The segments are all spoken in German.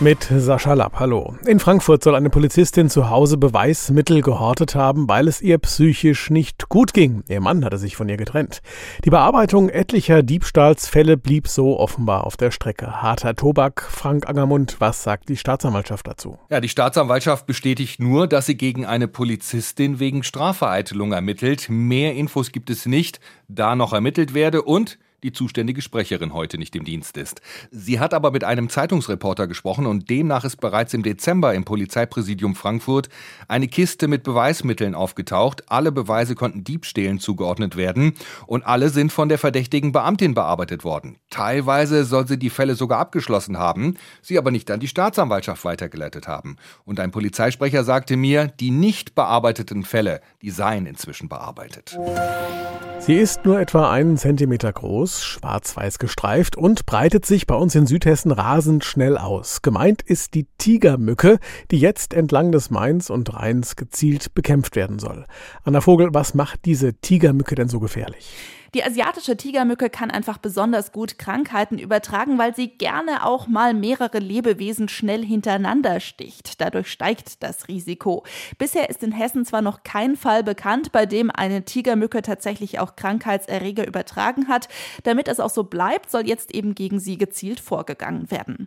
Mit Sascha Lapp, hallo. In Frankfurt soll eine Polizistin zu Hause Beweismittel gehortet haben, weil es ihr psychisch nicht gut ging. Ihr Mann hatte sich von ihr getrennt. Die Bearbeitung etlicher Diebstahlsfälle blieb so offenbar auf der Strecke. Harter Tobak, Frank Angermund, was sagt die Staatsanwaltschaft dazu? Ja, die Staatsanwaltschaft bestätigt nur, dass sie gegen eine Polizistin wegen Strafvereitelung ermittelt. Mehr Infos gibt es nicht, da noch ermittelt werde und die zuständige Sprecherin heute nicht im Dienst ist. Sie hat aber mit einem Zeitungsreporter gesprochen und demnach ist bereits im Dezember im Polizeipräsidium Frankfurt eine Kiste mit Beweismitteln aufgetaucht. Alle Beweise konnten Diebstählen zugeordnet werden und alle sind von der verdächtigen Beamtin bearbeitet worden. Teilweise soll sie die Fälle sogar abgeschlossen haben, sie aber nicht an die Staatsanwaltschaft weitergeleitet haben. Und ein Polizeisprecher sagte mir, die nicht bearbeiteten Fälle, die seien inzwischen bearbeitet. Sie ist nur etwa einen Zentimeter groß, schwarz-weiß gestreift und breitet sich bei uns in Südhessen rasend schnell aus. Gemeint ist die Tigermücke, die jetzt entlang des Mains und Rheins gezielt bekämpft werden soll. Anna Vogel, was macht diese Tigermücke denn so gefährlich? Die asiatische Tigermücke kann einfach besonders gut Krankheiten übertragen, weil sie gerne auch mal mehrere Lebewesen schnell hintereinander sticht. Dadurch steigt das Risiko. Bisher ist in Hessen zwar noch kein Fall bekannt, bei dem eine Tigermücke tatsächlich auch Krankheitserreger übertragen hat. Damit es auch so bleibt, soll jetzt eben gegen sie gezielt vorgegangen werden.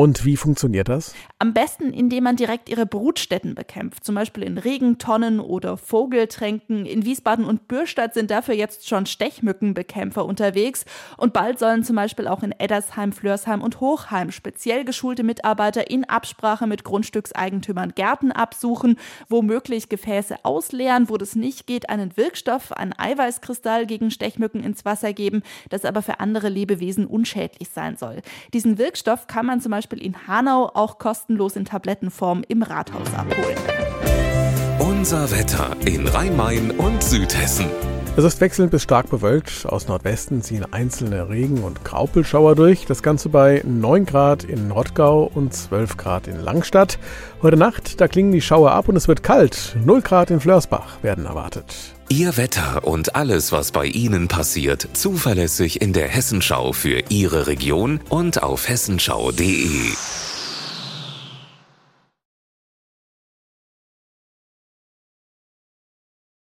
Und wie funktioniert das? Am besten, indem man direkt ihre Brutstätten bekämpft, zum Beispiel in Regentonnen oder Vogeltränken. In Wiesbaden und Bürstadt sind dafür jetzt schon Stechmückenbekämpfer unterwegs und bald sollen zum Beispiel auch in Eddersheim, Flörsheim und Hochheim speziell geschulte Mitarbeiter in Absprache mit Grundstückseigentümern Gärten absuchen, womöglich Gefäße ausleeren, wo das nicht geht, einen Wirkstoff, einen Eiweißkristall gegen Stechmücken ins Wasser geben, das aber für andere Lebewesen unschädlich sein soll. Diesen Wirkstoff kann man zum Beispiel Beispiel in Hanau auch kostenlos in Tablettenform im Rathaus abholen. Unser Wetter in Rhein-Main und Südhessen. Es ist wechselnd bis stark bewölkt. Aus Nordwesten ziehen einzelne Regen- und Graupelschauer durch. Das Ganze bei 9 Grad in Rottgau und 12 Grad in Langstadt. Heute Nacht, da klingen die Schauer ab und es wird kalt. 0 Grad in Flörsbach werden erwartet. Ihr Wetter und alles, was bei Ihnen passiert, zuverlässig in der Hessenschau für Ihre Region und auf hessenschau.de.